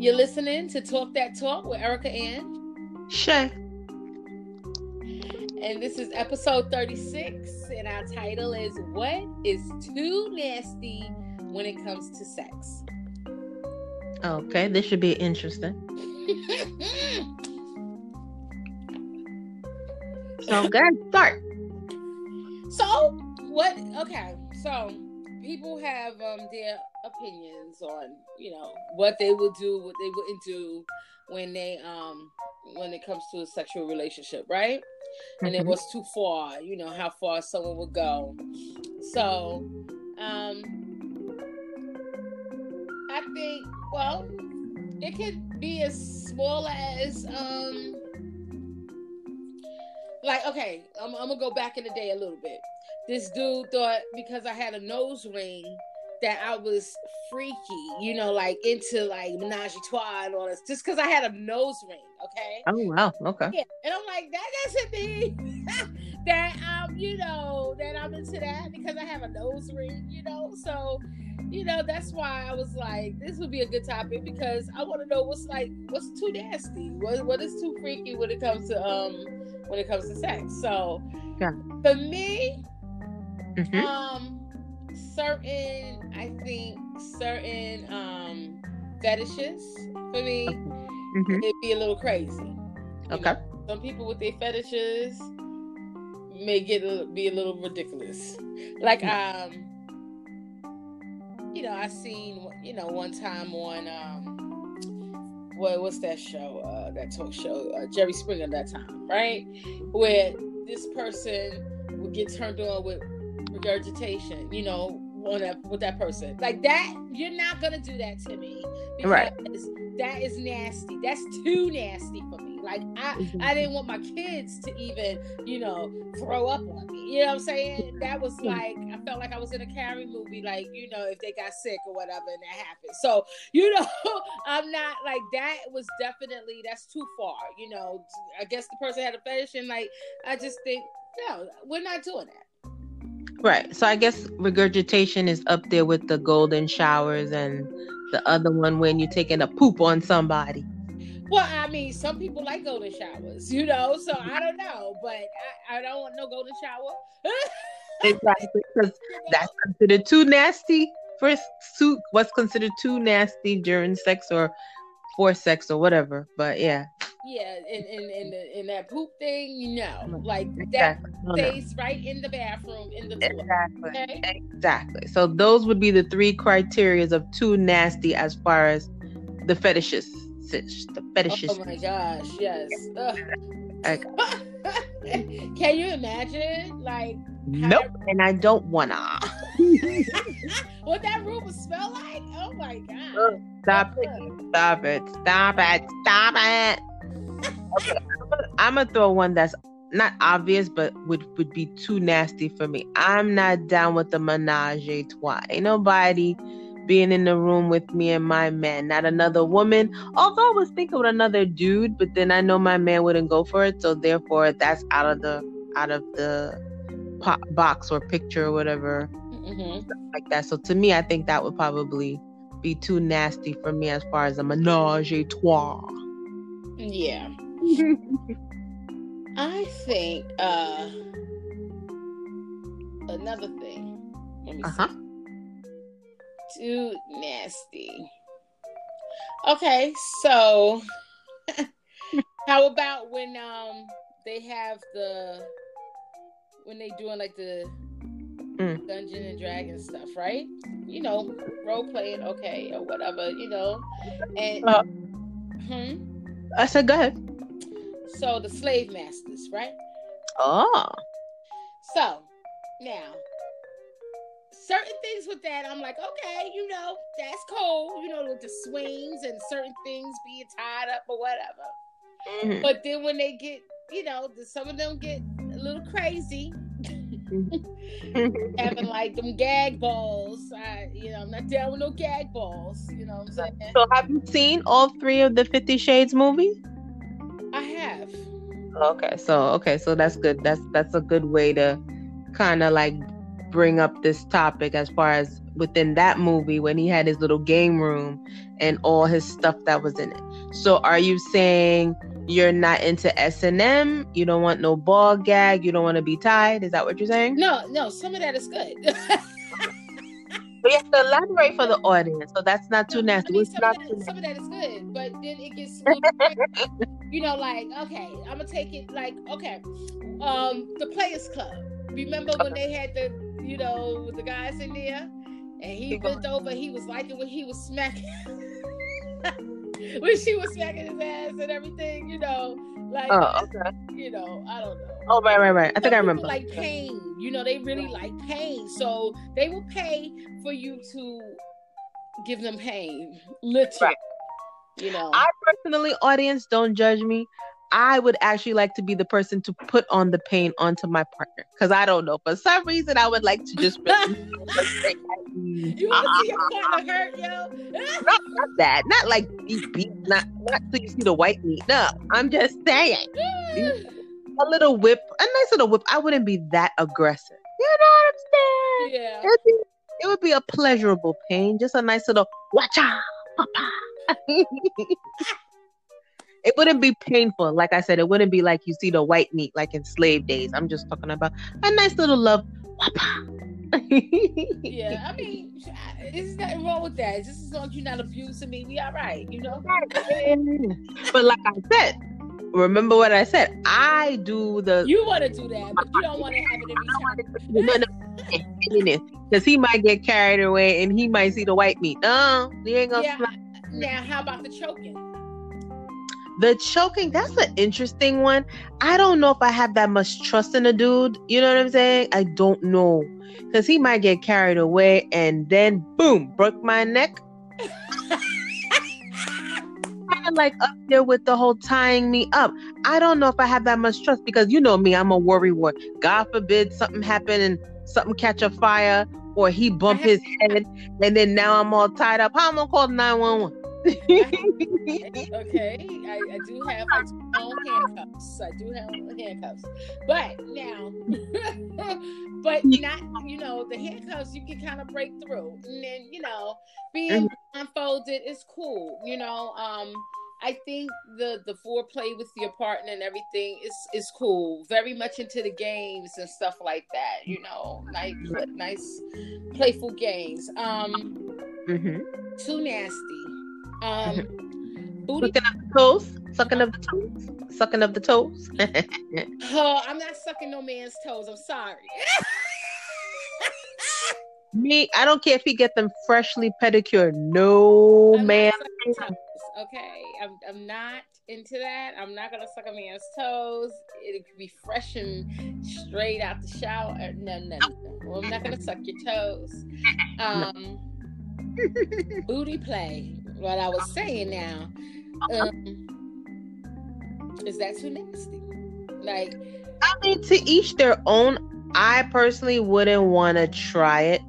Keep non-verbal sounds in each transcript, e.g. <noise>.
You're listening to Talk That Talk with Erica Ann. Shay. And this is episode 36, and our title is What is Too Nasty When It Comes to Sex? Okay, this should be interesting. <laughs> so, guys, start. So, what? Okay, so people have um their opinions on you know what they would do, what they wouldn't do when they um when it comes to a sexual relationship, right? And it Mhm. was too far, you know how far someone would go. So, um, I think well, it could be as small as um like okay I'm, I'm gonna go back in the day a little bit this dude thought because i had a nose ring that i was freaky you know like into like menage a trois and all this just because i had a nose ring okay Oh, wow. Okay. yeah and i'm like that doesn't mean <laughs> that i'm you know that i'm into that because i have a nose ring you know so you know that's why i was like this would be a good topic because i want to know what's like what's too nasty what, what is too freaky when it comes to um when it comes to sex so Yeah. for me Mhm. um certain i think certain um fetishes for me Mhm. it'd be a little crazy Okay. know, some people with their fetishes may get a, be a little ridiculous like um you know i seen you know one time on um what what's that show uh that talk show uh, jerry springer that time right where this person would get turned on with regurgitation you know on that with that person. Like that you're not gonna do that to me because Right. that is nasty. That's too nasty for me. Like i mm-hmm. i didn't want my kids to even you know throw up on me. You know what i'm saying? That was like i felt like i was in a Carrie movie like you know if they got sick or whatever and that happened. So you know <laughs> i'm not like that was definitely that's too far you know. I guess the person had a fetish and like i just think no we're not doing that Right. So I guess regurgitation is up there with the golden showers and the other one when you're taking a poop on somebody. Well, I mean, some people like golden showers, you know, so I don't know, but I, I don't want no golden shower. <laughs> Exactly. Because that's considered too nasty for suit. What's considered too nasty during sex or for sex or whatever. But yeah. Yeah, and and and, the, and that poop thing, you know, mm-hmm. like that Exactly. Oh, no, no. stays right in the bathroom in the toilet. Exactly. Okay. Exactly. So those would be the three criterias of too nasty as far as the fetishes. The fetishes. Oh my gosh, yes. <laughs> Can you imagine, like, Nope. And I don't wanna. <laughs> what that room would smell like? Oh my god. Stop it. Stop it. Stop it. Stop it. I'm gonna throw one that's not obvious, but would would be too nasty for me. I'm not down with the menage a trois. Ain't nobody being in the room with me and my man, not another woman. Although I was thinking with another dude, but then I know my man wouldn't go for it, so therefore that's out of the out of the po- box or picture or whatever hmm like that. So to me, I think that would probably be too nasty for me as far as a menage a trois. Yeah. I think uh another thing. Let me Uh-huh. see. Too nasty. Okay, so <laughs> how about when um they have the when they doing like the Mm. Dungeon and Dragon stuff, right? You know, role playing, okay, or whatever, you know, and Uh. hmm? I said, go ahead. So the slave masters, right? Oh, So now, certain things with that, I'm like, okay, you know, that's cool, you know, with the swings and certain things being tied up or whatever. Mhm. But then when they get, you know, some of them get a little crazy, <laughs> having like them gag balls. I, you know, I'm not down with no gag balls. You know what I'm saying? so have you seen all three of the Fifty Shades movies? Okay, so okay, so that's good. That's that's a good way to kind of like bring up this topic as far as within that movie when he had his little game room and all his stuff that was in it. So are you saying you're not into S and M? You don't want no ball gag. You don't want to be tied. Is that what you're saying? No, no. Some of that is good. <laughs> We have to elaborate for the audience, so that's not too nasty. I mean, It's some, not of too that, some of that is good, but then it gets, a little crazy. you know, like okay, I'm gonna take it like okay, um, the Players Club. Remember when they had the, you know, the guys in there, and he bent over, he was liking when he was smacking, <laughs> when she was smacking his ass and everything, you know, like, Oh, okay. you know, I don't know. Oh, right, right, right. I think I remember. Like pain, you know, they really like pain, so they will pay for you to give them pain, literally. Right. You know, I personally, audience, don't judge me. I would actually like to be the person to put on the pain onto my partner because I don't know. For some reason, I would like to just really <laughs> you want to see your partner ah, hurt, yo? <laughs> not, not that, not like beat, beat, not not so you see the white meat. No, I'm just saying a little whip, a nice little whip. I wouldn't be that aggressive. You know what I'm saying? yeah. It would be, it would be a pleasurable pain, just a nice little watcha, papa. <laughs> it wouldn't be painful. Like I said, it wouldn't be like you see the white meat like in slave days. I'm just talking about a nice little love. Yeah, I mean, there's nothing wrong with that. Just as long as you're not abusing me, we all right, you know? but like I said, remember what I said. I do the You want to do that, but you don't want to have it in every time. because he might get carried away and he might see the white meat. Uh, no, he ain't gonna. Yeah. Now, how about the choking? The choking, that's an interesting one. I don't know if I have that much trust in a dude. You know what I'm saying? I don't know. Because he might get carried away and then boom, broke my neck. <laughs> kind of like up there with the whole tying me up. I don't know if I have that much trust because you know me, I'm a worry wart. God forbid something happen and something catch a fire or he bump his head and then now I'm all tied up. How am I gonna call 911? <laughs> okay, I, I do have do own handcuffs. I do have handcuffs, but now, <laughs> but not you know the handcuffs you can kind of break through, and then you know being unfolded is cool. You know, um, I think the the foreplay with your partner and everything is is cool. Very much into the games and stuff like that. You know, nice nice playful games. Um, Mhm. too nasty. Um, booty. Sucking of the toes, sucking of the toes, sucking of the toes. <laughs> Oh, I'm not sucking no man's toes. I'm sorry. Me, I don't care if he get them freshly pedicured. No I'm man. toes, Okay, I'm, I'm not into that. I'm not gonna suck a man's toes. It could be fresh and straight out the shower. Uh, No, no, no. Well, I'm not gonna suck your toes. <laughs> Um, <laughs> booty play. What I was saying now. Um, is that too nasty? Like, I mean, to each their own. I personally wouldn't want to try it.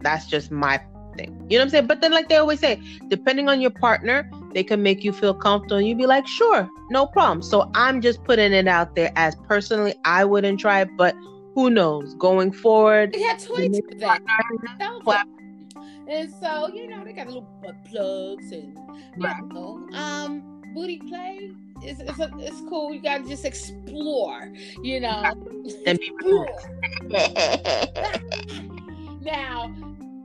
That's just my thing. You know what I'm saying? But then, like they always say, depending on your partner, they can make you feel comfortable. And you'd be like, sure, no problem. So I'm just putting it out there as personally, I wouldn't try it, but who knows? Going forward, they had toys for that. Those Wow. are- And so, you know, they got little butt plugs and you Right. know, um, booty play is it's, a, it's cool. You gotta just explore, you know. and be <laughs> now,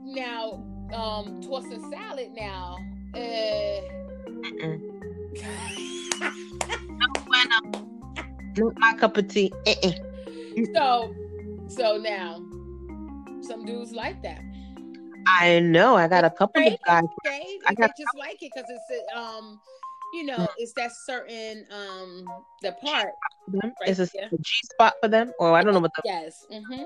now, um, and salad. Now, uh, <laughs> not my cup of tea. So, so now, some dudes like that. I know. I got a couple of guys. I got- just like it because it's um, you know, it's that certain um the part. Right It's a. G spot for them, or I don't know what the. Yes. Mm-hmm.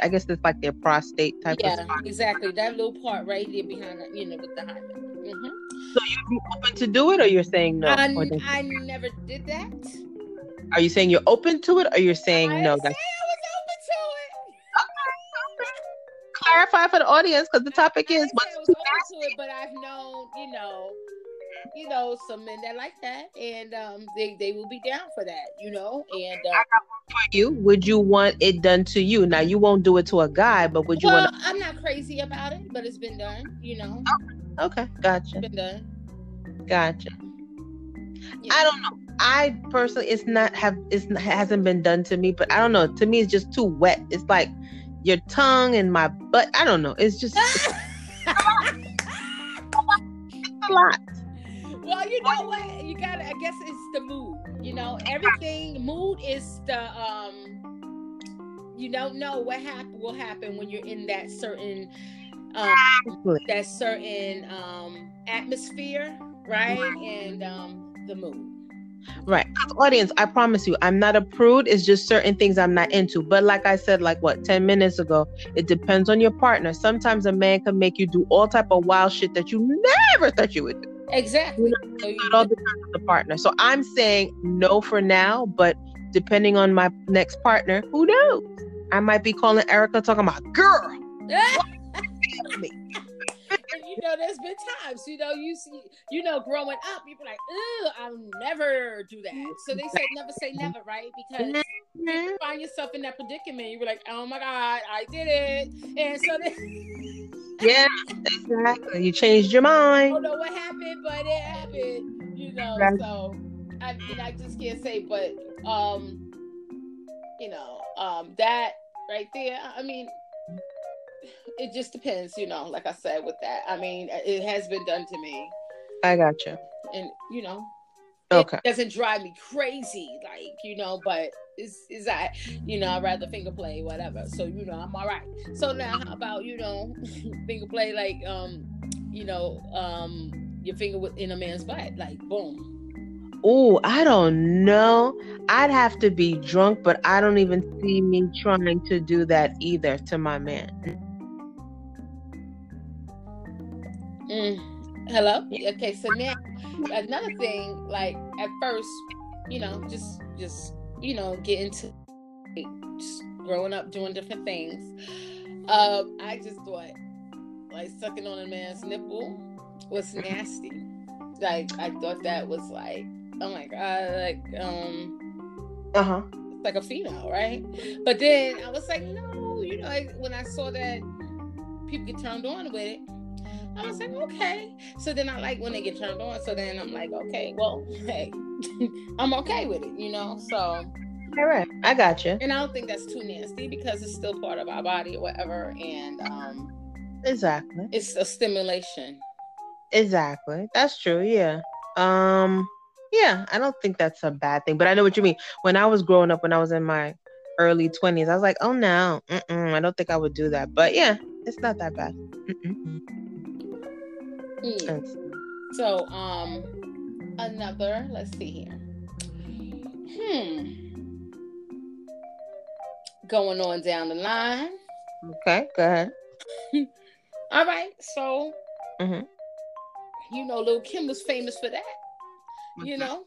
I guess it's like their prostate type of Yeah, spot. exactly. That little part right there behind, the, you know, with the hymen. Mm-hmm. So you'd be open to do it, or you're saying no? I, I never did that. are you saying you're open to it, or you're saying I no? That's clarify for the audience because the topic I is I what's was too to it, but I've known, you know, you know, some men that like that, and um, they they will be down for that, you know. And uh, for you, would you want it done to you? Now you won't do it to a guy, but would you well, want? I'm not crazy about it, but it's been done, you know. Okay, gotcha. It's been done. Gotcha. Yeah. I don't know. I personally, it's not have it's not, hasn't been done to me, but I don't know. To me, it's just too wet. It's like your tongue and my butt. I don't know. It's just it's <laughs> a lot. well, you know what? You gotta. I guess it's the mood. You know, everything. Mood is the um. You don't know what happen will happen when you're in that certain um that certain um atmosphere, right? And um the mood. Right. Audience, I promise you, I'm not a prude. It's just certain things I'm not into. But like I said, like what, 10 minutes ago, it depends on your partner. Sometimes a man can make you do all type of wild shit that you never thought you would do. Exactly. So you, It all depends on the partner. So I'm saying no for now, but depending on my next partner, who knows? I might be calling Erica talking about girl. <laughs> me. And you know, there's been times, you know, you see, you know, growing up, you be like, "Ugh, I'll never do that." So they say never say never, right? Because you find yourself in that predicament, you were like, "Oh my God, I did it," and so then, Yeah, exactly. You changed your mind. I don't know what happened, but it happened, you know. Right. So I mean, I just can't say, but um, you know, um, that right there. I mean, it just depends, you know. Like I said, with that, I mean, it has been done to me. I got you. and you know Okay. it doesn't drive me crazy like you know but is is that you know i'd rather finger play whatever so you know i'm all right so now how about you know <laughs> finger play like um you know um your finger in a man's butt like boom Oh, I don't know. I'd have to be drunk, but I don't even see me trying to do that either to my man. Mm. hello? Okay so now another thing like at first you know just just you know get into just growing up doing different things. Um i just thought like sucking on a man's nipple was nasty. Like i thought that was like oh my god like um Uh huh. like a female right? But then i was like no you know like, when i saw that people get turned on with it I was like, okay. So then I like when they get turned on. So then I'm like, okay, well, <laughs> hey, <laughs> I'm okay with it, you know. So, All right. I got you. and I don't think that's too nasty because it's still part of our body or whatever, and um, Exactly. it's a stimulation. Exactly. That's true. Yeah. Um. Yeah. I don't think that's a bad thing, but I know what you mean. When I was growing up, when I was in my early twenties, I was like, oh no, I don't think I would do that. But yeah, it's not that bad. Mm-mm. Mm. So, um, another. Let's see here. Hmm. Going on down the line. Okay. Go ahead. <laughs> All right. So, Mhm. you know, Lil Kim was famous for that. You know,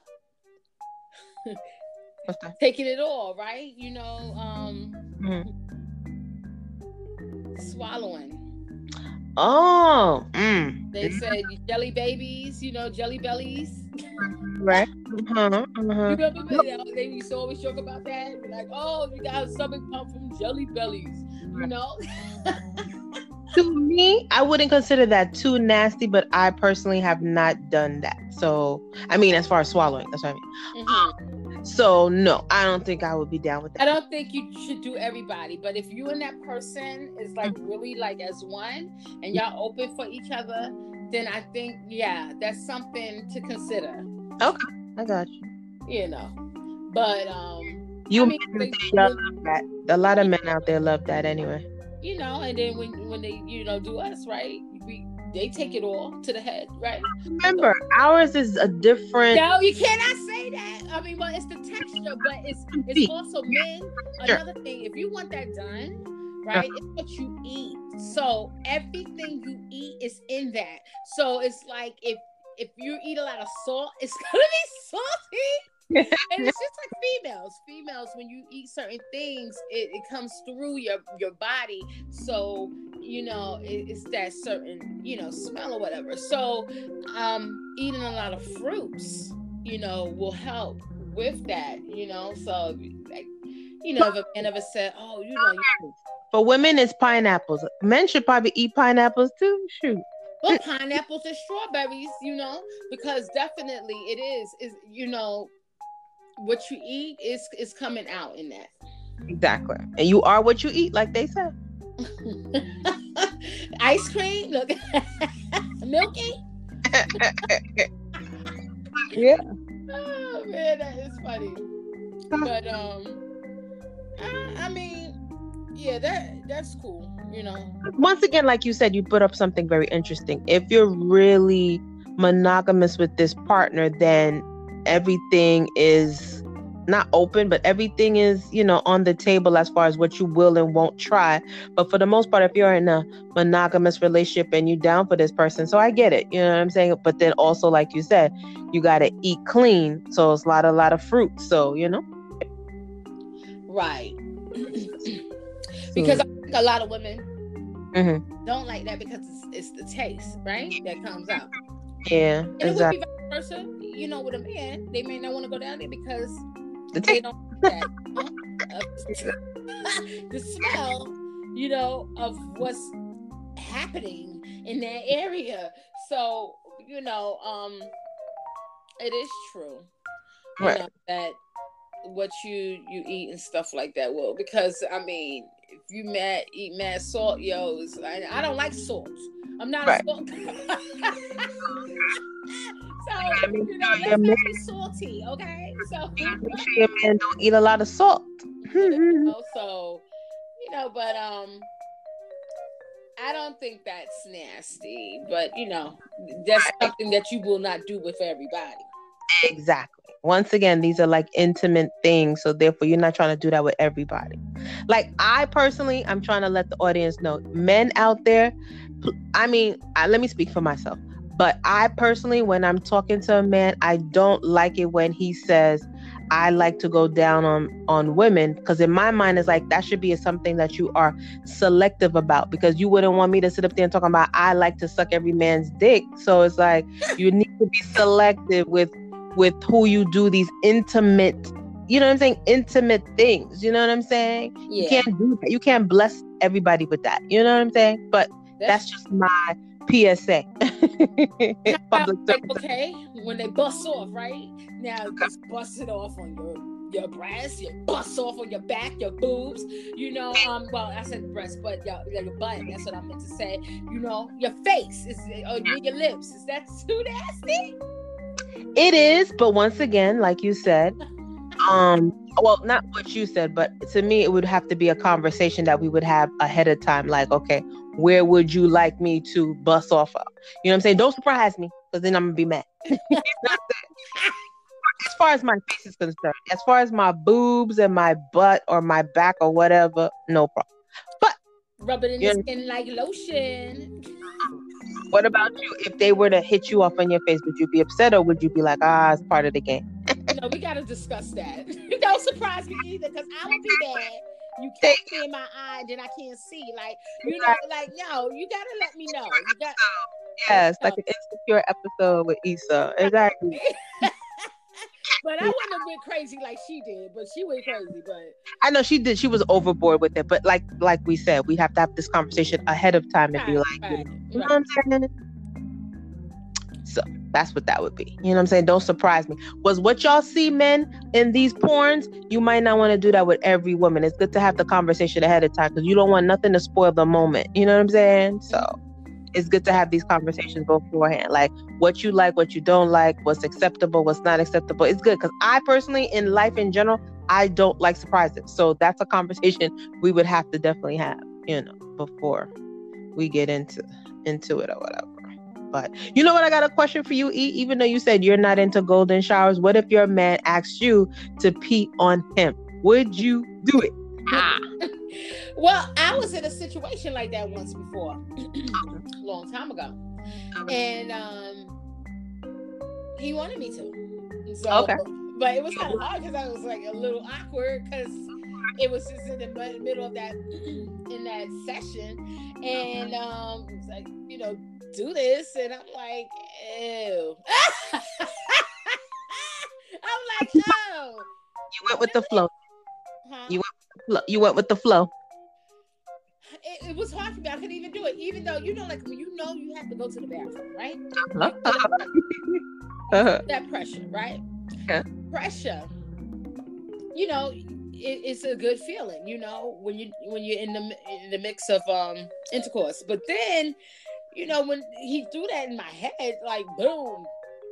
What's that? taking it all, right? You know, um, Mhm. swallowing. Oh. Mm. They said jelly babies, you know, jelly bellies. Right. Uh-huh. You Uh-huh. remember they, they used to always joke about that? Like, oh, you got a stomach pump from jelly bellies, you know? <laughs> To me, I wouldn't consider that too nasty, but I personally have not done that. So, I mean, as far as swallowing, that's what I mean. Mhm. So, no, I don't think I would be down with that. I don't think you should do everybody, but if you and that person is like really like as one and y'all open for each other, then I think yeah, that's something to consider. Okay, I got you. You know, but um, You I mean, men love that. A lot of men out there love that anyway. you know, and then when when they you know do us right, we they take it all to the head, right? Remember, ours is a different. No, you cannot say that. I mean, well, it's the texture, but it's it's also men. Another thing, if you want that done, right, it's what you eat. So everything you eat is in that. So it's like if if you eat a lot of salt, it's gonna be salty. And it's just like females. Females, when you eat certain things, it, it comes through your your body. So you know it, it's that certain you know smell or whatever. So um, eating a lot of fruits, you know, will help with that. You know, so like you know, if a man ever said, "Oh, you know," you for women, it's pineapples. Men should probably eat pineapples too. Shoot. Well, pineapples and strawberries, you know, because definitely it is is you know what you eat is is coming out in that. Exactly, and you are what you eat, like they said. <laughs> Ice cream, look, <laughs> milky. <laughs> yeah. Oh man, that is funny. But um, I, I mean, yeah, that that's cool. You know. Once again, like you said, you put up something very interesting. If you're really monogamous with this partner, then everything is not open, but everything is, you know, on the table as far as what you will and won't try. But for the most part, if you're in a monogamous relationship and you're down for this person, so I get it, you know what I'm saying? But then also, like you said, you got to eat clean. So it's a lot, a lot of fruit. So, you know? Right. <clears throat> because mm-hmm. a lot of women mm-hmm. don't like that because it's, it's, the taste, right? That comes out. Yeah, and exactly. it would be vice versa. You know, with a man, they may not want to go down there because the they don't that, <laughs> <laughs> the smell, you know, of what's happening in that area. So, you know, um, it is true. Right. Know, that what you you eat and stuff like that will because I mean if you mad eat mad salt, yo, I, I don't like salt. I'm not right. a salt. <laughs> so you know, let's not be salty, okay? So make sure your man don't eat a lot of salt. <laughs> so you know, but um. I don't think that's nasty, but you know, that's something that you will not do with everybody. Exactly. Once again these are like intimate things so therefore you're not trying to do that with everybody. Like i personally i'm trying to let the audience know men out there i mean I, let me speak for myself but i personally when i'm talking to a man i don't like it when he says i like to go down on on women because in my mind it's like that should be something that you are selective about because you wouldn't want me to sit up there and talk about i like to suck every man's dick. So it's like you need to be selective with with who you do these intimate you know what I'm saying? Intimate things. You know what I'm saying? Yeah. You can't do that. You can't bless everybody with that. You know what I'm saying? But that's, that's just my PSA. <laughs> Public okay, when they bust off, right? Now just bust it off on your your breast, your bust off on your back, your boobs, you know, um, well, I said breast, but your, your butt, that's what I meant to say. You know, your face is or your lips. Is that too nasty? It is, but once again, like you said, <laughs> um, well, not what you said, but to me, it would have to be a conversation that we would have ahead of time. Like, okay, where would you like me to bust off of? You know what I'm saying? Don't surprise me, because then I'm gonna be mad. <laughs> as far as my face is concerned, as far as my boobs and my butt or my back or whatever, no problem. Rub it in your skin like lotion. What about you? If they were to hit you off on your face, would you be upset or would you be like, ah, it's part of the game? no, we gotta discuss that. <laughs> Don't surprise me either, because I would be bad. You can't see in my eye, then I can't see. Like you know, like no, you gotta let me know. You got yes, like an insecure episode with Issa. Exactly. <laughs> but I wouldn't have been crazy like she did. But she went crazy. But I know she did. She was overboard with it. But like like we said, we have to have this conversation ahead of time and right, be like, right, you know right. what I'm saying? So that's what that would be. You know what I'm saying? Don't surprise me. Was what y'all see men in these porns, you might not want to do that with every woman. It's good to have the conversation ahead of time because you don't want nothing to spoil the moment. You know what I'm saying? So it's good to have these conversations beforehand. Like what you like, what you don't like, what's acceptable, what's not acceptable. It's good because I personally, in life in general, I don't like surprises. So that's a conversation we would have to definitely have, you know, before we get into into it or whatever. But you know what? I got a question for you, E. Even though you said you're not into golden showers, what if your man asks you to pee on him? Would you do it? Ah. <laughs> well, I was in a situation like that once before, a <clears throat> long time ago, and um, he wanted me to. So, okay. but it was kind of hard because I was like a little awkward because it was just in the middle of that <clears throat> in that session, and um, it was like you know do this, and I'm like, ew. <laughs> I'm like, oh. You went with the flow. Huh? You went. Flow. You went with the flow. It, it was hard for me. I couldn't even do it, even though you know, like when you know you have to go to the bathroom, right? <laughs> Uh-huh. that pressure, right? Yeah. Pressure. You know, it, it's a good feeling. You know, when you when you're in the in the mix of um intercourse. But then, you know, when he threw that in my head, like boom.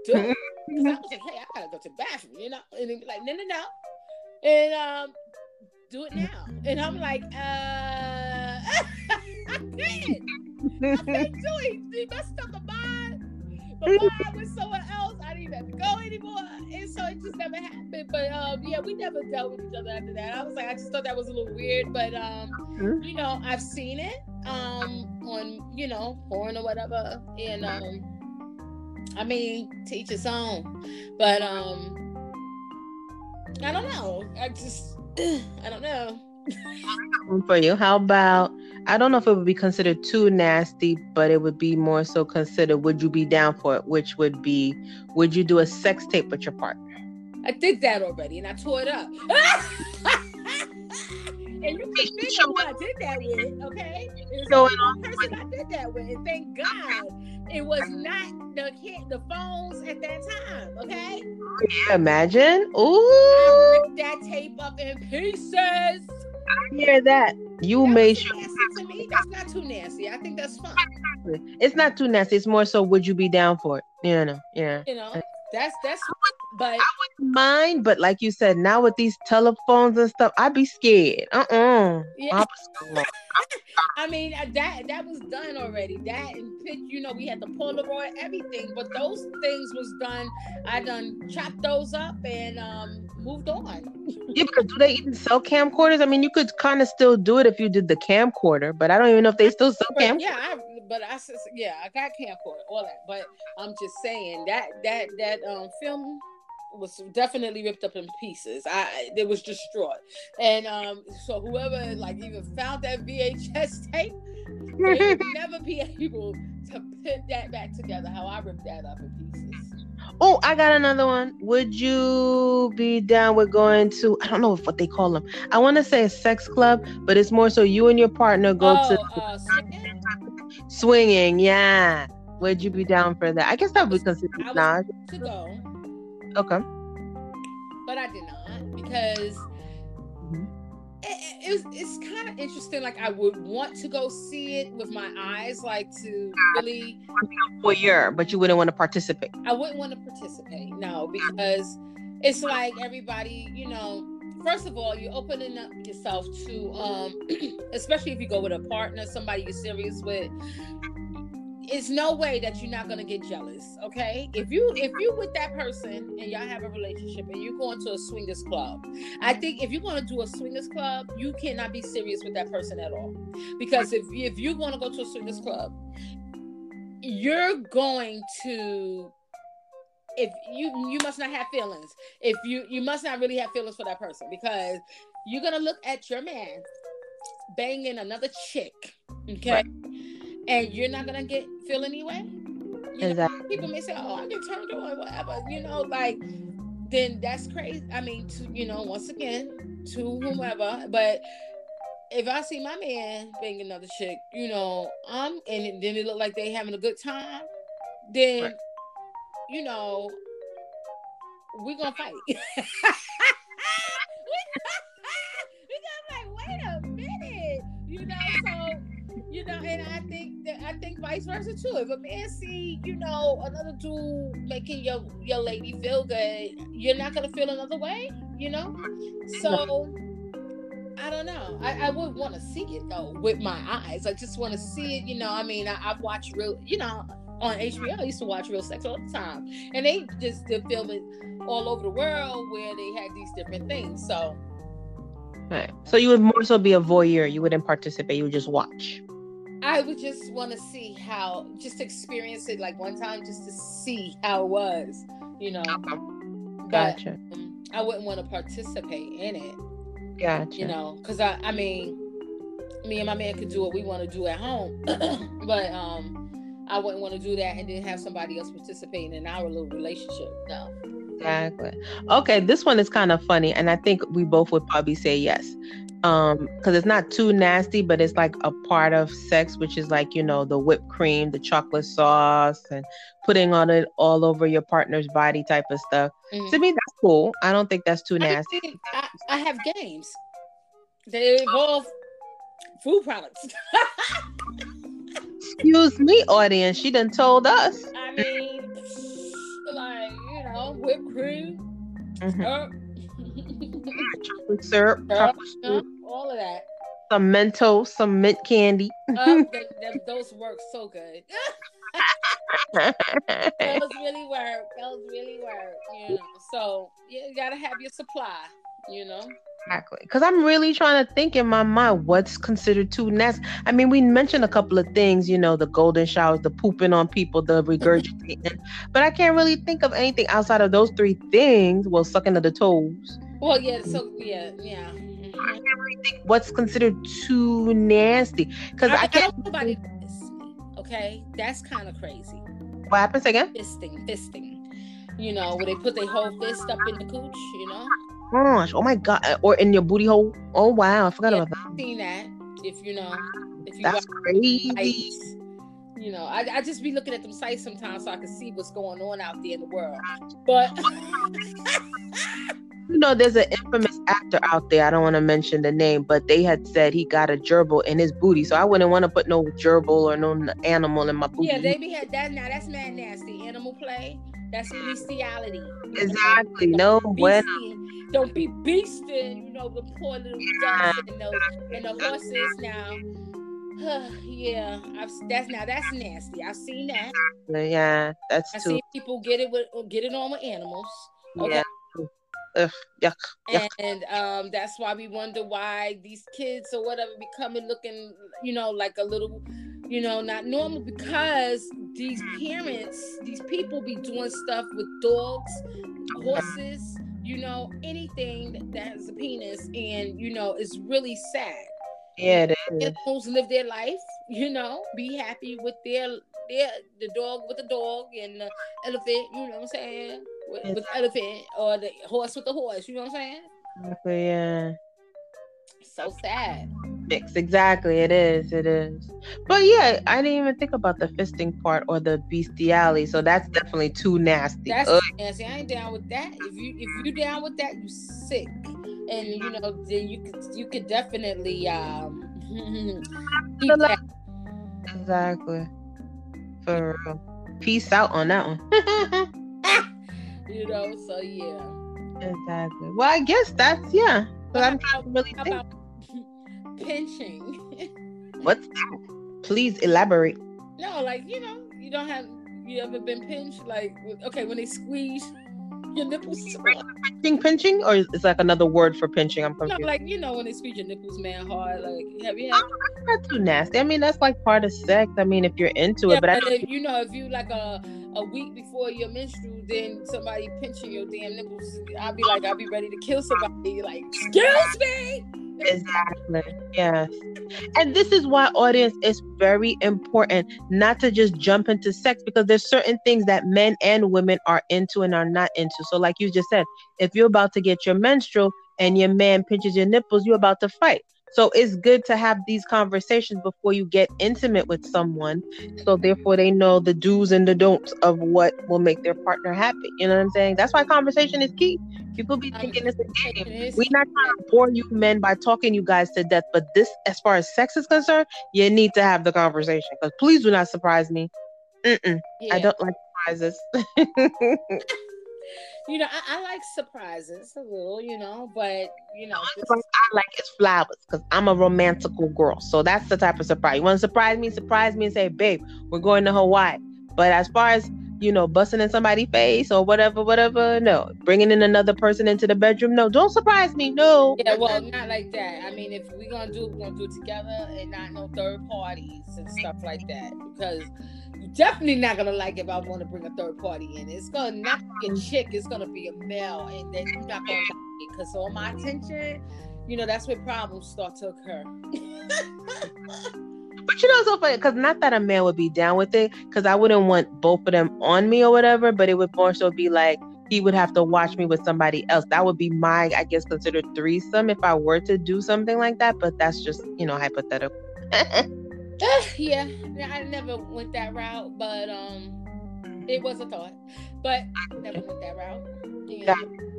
'Cause <laughs> I was like, hey, I gotta go to the bathroom, you know, and he'd be like, no, no, no, and um, do it now, and I'm like, uh, I <laughs> can't. I can't do it. He messed up my mind. My mind was somewhere else. I didn't even have go anymore. And so it just never happened. But um, yeah, we never dealt with each other after that. I was like, I just thought that was a little weird. But um, you know, I've seen it um on, you know, porn or whatever. And um I mean, teach its own. But um I don't know. I just I don't know. for you. How about I don't know if it would be considered too nasty, but it would be more so considered would you be down for it, which would be would you do a sex tape with your partner? I did that already and I tore it up. <laughs> and you can figure Show who I did that with, okay? It was only it person I did that with, and thank God it was not the kid, the phones at that time, okay? Oh, yeah, imagine. Ooh, ripped that tape up in pieces. I hear that. You That made sure nasty to me. That's not too nasty. I think that's fun. it's not too nasty. It's more so would you be down for it? Yeah, no, yeah. You know, that's that's. But mind, but like you said, now with these telephones and stuff, I'd be scared. Uh-uh. yeah, <laughs> I mean uh, that that was done already. That and pitch, you know, we had the Polaroid, everything. But those things was done. I done chopped those up and um moved on. Yeah, because do they even sell camcorders? I mean, you could kind of still do it if you did the camcorder, but I don't even know if they still sell But cam. yeah, I, but I said yeah, I got camcorder, all that. But I'm just saying that that that um film was definitely ripped up in pieces. I it was destroyed, and um so whoever like even found that VHS <laughs> tape, they would <laughs> never be able to put that back together. How I ripped that up in pieces. Oh, I got another one. Would you be down with going to? I don't know if what they call them. I want to say a sex club, but it's more so you and your partner go oh, to uh, swinging? swinging. Yeah. Would you be down for that? I guess that would be considered I was- nah. to go, Okay. but I did not because Mhm. it, it, it was it's kind of interesting. Like I would want to go see it with my eyes, like to really. You're, but you wouldn't want to participate. I wouldn't want to participate, no, because it's like everybody, you know. First of all, you're opening up yourself to, um, <clears throat> especially if you go with a partner, somebody you're serious with. It's no way that you're not gonna get jealous, okay? If you if you with that person and y'all have a relationship and you're going to a swingers club, I think if you're gonna do a swingers club, you cannot be serious with that person at all, because if if you're gonna go to a swingers club, you're going to if you you must not have feelings if you you must not really have feelings for that person because you're gonna look at your man banging another chick okay Right. And you're not gonna get feel anyway you know, people may say oh i get turned on whatever you know like then that's crazy i mean to you know once again to whomever but if I see my man banging another chick, you know, um, and then it look like they having a good time, then Right. you know, we gonna fight. we, <laughs> we gonna <laughs> like, wait a minute, you know. So, you know, and I think I think vice versa too. If a man see, you know, another dude making your your lady feel good, you're not gonna feel another way, you know. So. I don't know. I, I would want to see it though with my eyes. I just want to see it. You know, I mean, I, I've watched real, you know, on HBO. I used to watch Real Sex all the time, and they just did film it all over the world where they had these different things. So Right. So you would more so be a voyeur. You wouldn't participate. You would just watch. I would just want to see how, just experience it like one time, just to see how it was. You know, but Gotcha. um, I wouldn't want to participate in it. Gotcha. You know, because I, I mean, me and my man could do what we want to do at home, <clears throat> but um, I wouldn't want to do that and then have somebody else participating in our little relationship. No. Exactly. Okay, this one is kind of funny, and I think we both would probably say yes. Um, because it's not too nasty, but it's like a part of sex, which is like, you know, the whipped cream, the chocolate sauce, and putting on it all over your partner's body type of stuff. Mhm. To me, that's cool. I don't think that's too I, nasty. think I, I have games. They involve food products. <laughs> Excuse me, audience. She done told us. I mean, like you know, whipped cream, Mhm. uh, <laughs> Chocolate syrup, chocolate syrup, of that. some Mentos, some mint candy. <laughs> Uh, th- th- those work so good. <laughs> those really work. Those really work. You know, so you gotta have your supply. You know. Exactly. Because I'm really trying to think in my mind what's considered too nasty. I mean, we mentioned a couple of things, you know, the golden showers, the pooping on people, the regurgitating, <laughs> but I can't really think of anything outside of those three things. Well, sucking of the toes. Well, yeah. So yeah, yeah. I can't really think what's considered too nasty. Because I, I, can't. nobody to fist me. Okay, that's kind of crazy. What happens again? Fisting, fisting. You know, where they put their whole fist up in the cooch. You know. Oh gosh, oh my god! Or in your booty hole. Oh wow, I forgot Yeah. about that. seen that. If you know, if you That's crazy. sites, you know, I, I just be looking at them sites sometimes so I can see what's going on out there in the world. But <laughs> You know, there's an infamous actor out there. I don't want to mention the name, but they had said he got a gerbil in his booty. So I wouldn't want to put no gerbil or no animal in my booty. yeah, they be had that now. That's mad nasty. Animal play. That's bestiality. exactly. No. Beasting. Don't be beasting. You know the poor little ducks and the and the horses now. <sighs> yeah, I've, that's now that's nasty. I've seen that. Yeah, that's I've too. seen people get it with get it on with animals. Okay. Yeah. Ugh, yuck. Yuck. and um, that's why we wonder why these kids or whatever be coming looking, you know, like a little, you know, not normal because these parents, these people be doing stuff with dogs, horses, you know, anything that has a penis, and you know, it's really sad. Yeah, it is. Animals live their life, you know, be happy with their their the dog with the dog and the elephant, you know what I'm saying? With, with the elephant or the horse with the horse, you know what I'm saying? Exactly, yeah. So sad. Mix. Exactly. It is. It is. But yeah, I didn't even think about the fisting part or the bestiality. So that's definitely too nasty. That's Ugh. nasty. I ain't down with that. If you if you down with that, you sick. And you know, then you could you could definitely um <laughs> keep that. Exactly. For real. Peace out on that one. <laughs> You know, so yeah. exactly. Well, I guess that's yeah. But I'm trying to really How think. about <laughs> pinching? What's that? Please elaborate. no, like you know, you don't have you ever been pinched? Like okay, when they squeeze your nipples. Pinching, pinching, or is it like another word for pinching? I'm No, like you know when they squeeze your nipples, man, hard. Like have you had not too nasty. I mean, that's like part of sex. I mean, if you're into Yeah, it, but but if, you know, if you like a a week before your menstrual, then somebody pinching your damn nipples, I'll be like, I'll be ready to kill somebody. Like, excuse me. Exactly. Yes. And this is why audience is very important not to just jump into sex because there's certain things that men and women are into and are not into. So like you just said, if you're about to get your menstrual and your man pinches your nipples, you're about to fight. So it's good to have these conversations before you get intimate with someone. So therefore they know the do's and the don'ts of what will make their partner happy. You know what I'm saying? That's why conversation is key. People be thinking it's a game. We're not trying to bore you men by talking you guys to death, but this, as far as sex is concerned, you need to have the conversation. Because please do not surprise me. Mm-mm, Yeah. I don't like surprises. <laughs> You know, I, I like surprises a little, you know, but you know, this I like is flowers because I'm a romantical girl. So that's the type of surprise. You want to surprise me? Surprise me and say, babe, we're going to Hawaii. But as far as you know, busting in somebody's face or whatever, whatever, no. Bringing in another person into the bedroom, no. Don't surprise me, no. yeah, well, not like that. I mean, if we're gonna do it, we're gonna do it together and not no third parties and stuff like that. Because you're definitely not gonna like if I want to bring a third party in. It's gonna not be a chick. It's gonna be a male, and then you're not gonna like it because all my attention. You know that's where problems start to occur. <laughs> But you know, it's so funny because not that a man would be down with it, because I wouldn't want both of them on me or whatever, but it would more so be like he would have to watch me with somebody else. That would be my, I guess, considered threesome if I were to do something like that. But that's just, you know, hypothetical. <laughs> <laughs> yeah, I never went that route, but um, it was a thought, but I never went that route. Yeah know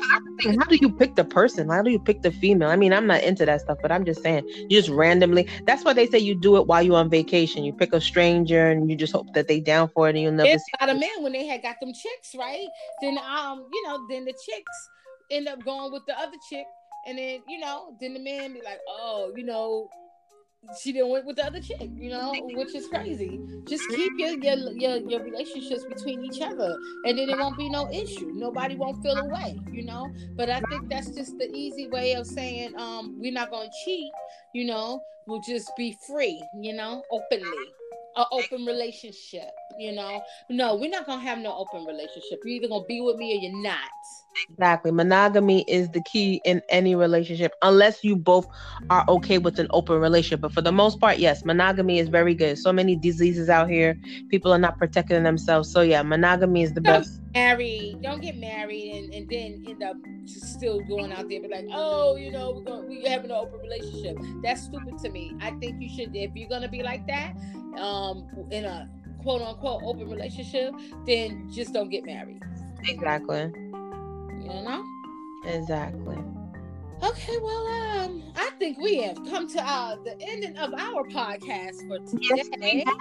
how do you pick the person? How do you pick the female? I mean i'm not into that stuff but i'm just saying you just randomly that's why they say you do it while you're on vacation. You pick a stranger and you just hope that they down for it and you'll never it's see a man when they had got them chicks right? Then um you know then the chicks end up going with the other chick and then you know then the man be like oh you know she didn't went with the other chick, you know, which is crazy. Just keep your, your your your relationships between each other, and then it won't be no issue. Nobody won't feel away, you know. But I think that's just the easy way of saying, um, we're not gonna cheat, you know. We'll just be free, you know, openly, an open relationship, you know. No, we're not gonna have no open relationship. You're either gonna be with me or you're not. Exactly. Monogamy is the key in any relationship, unless you both are okay with an open relationship. But for the most part, yes, monogamy is very good. So many diseases out here, people are not protecting themselves. So yeah, monogamy is the don't best. Married, don't get married and, and then end up still going out there, but like, oh, you know, we're going, we having an open relationship. That's stupid to me. I think you should, if you're gonna be like that, um, in a quote unquote open relationship, then just don't get married. Exactly you know? Exactly. Okay, well, um, I think we have come to uh, the ending of our podcast for today. Yes,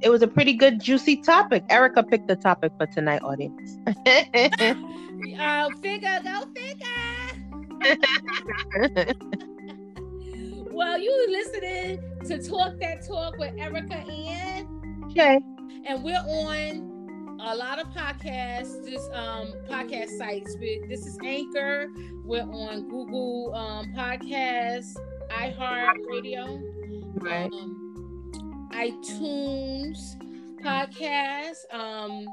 it was a pretty good, juicy topic. Erica picked the topic for tonight, audience. <laughs> uh, figure, go figure. <laughs> <laughs> well, you listening to Talk That Talk with Erica and Okay. And we're on a lot of podcasts, just um podcast sites. This is Anchor. We're on Google um Podcasts, iHeart Radio, right. um, iTunes podcast. Um,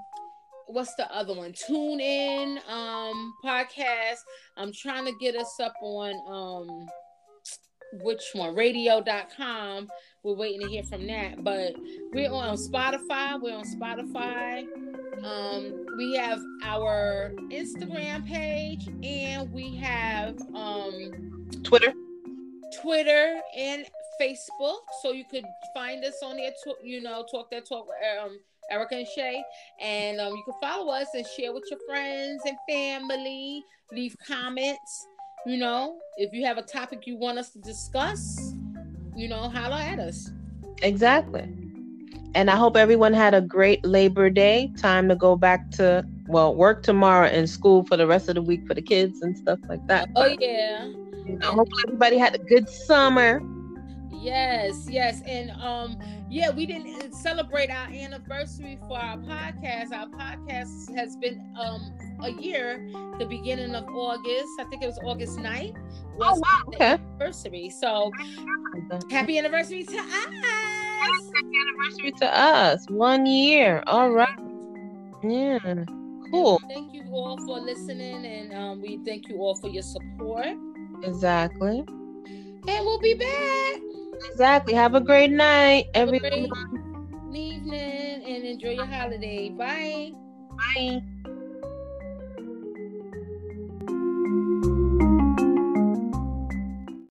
what's the other one? Tune in um podcast. I'm trying to get us up on um which one radio.com we're waiting to hear from that but we're on spotify we're on spotify um, we have our Instagram page and we have um, Twitter, Twitter and Facebook. So you could find us on there. To, you know, talk that talk um, Erica and Shay, and um, you can follow us and share with your friends and family. Leave comments. You know, if you have a topic you want us to discuss, you know, holler at us. Exactly. And I hope everyone had a great Labor Day. Time to go back to, well, work tomorrow and school for the rest of the week for the kids and stuff like that. Oh, yeah. You know, hopefully everybody had a good summer. Yes, yes. And um, yeah, we didn't celebrate our anniversary for our podcast. Our podcast has been um a year, the beginning of August. I think it was August 9th. Was oh wow, okay. Anniversary. So happy anniversary to us happy anniversary to us. One year. All right. Yeah. Cool. Thank you all for listening, and um, we thank you all for your support. Exactly. And we'll be back. Exactly. Have a great night, Have everyone. Great evening, and enjoy your holiday. Bye. Bye.